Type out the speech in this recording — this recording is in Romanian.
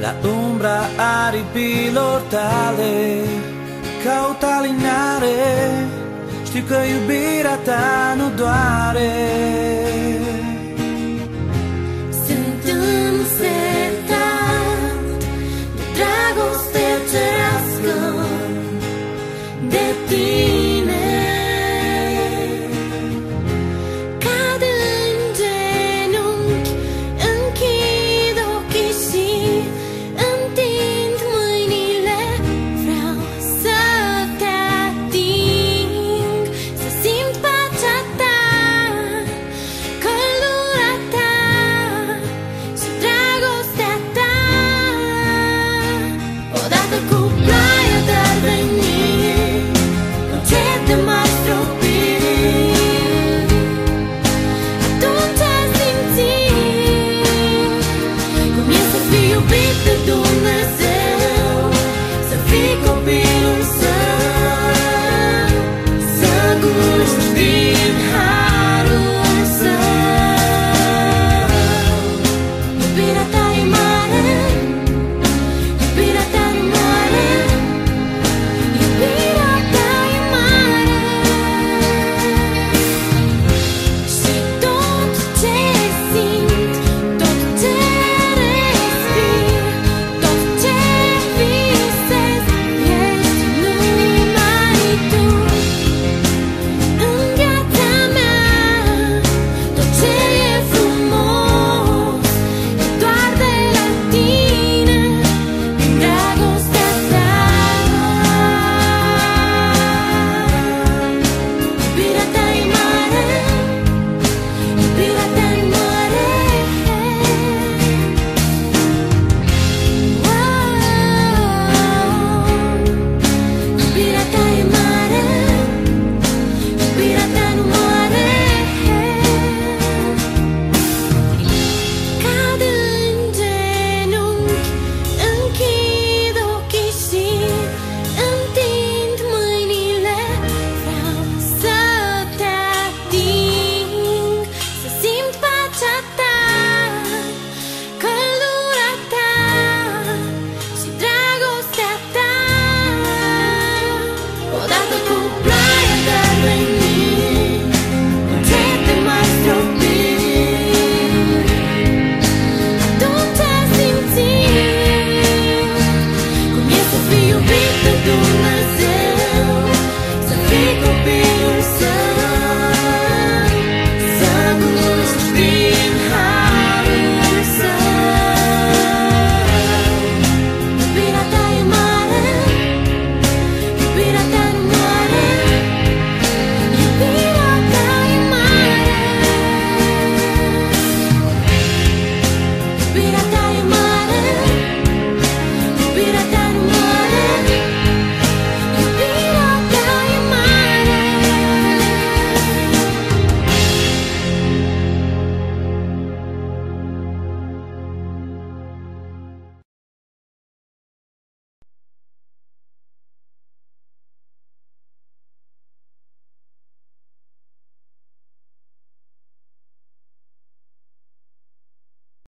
La umbra aripi l'ortale caută linare Știu că iubirea ta nu doare.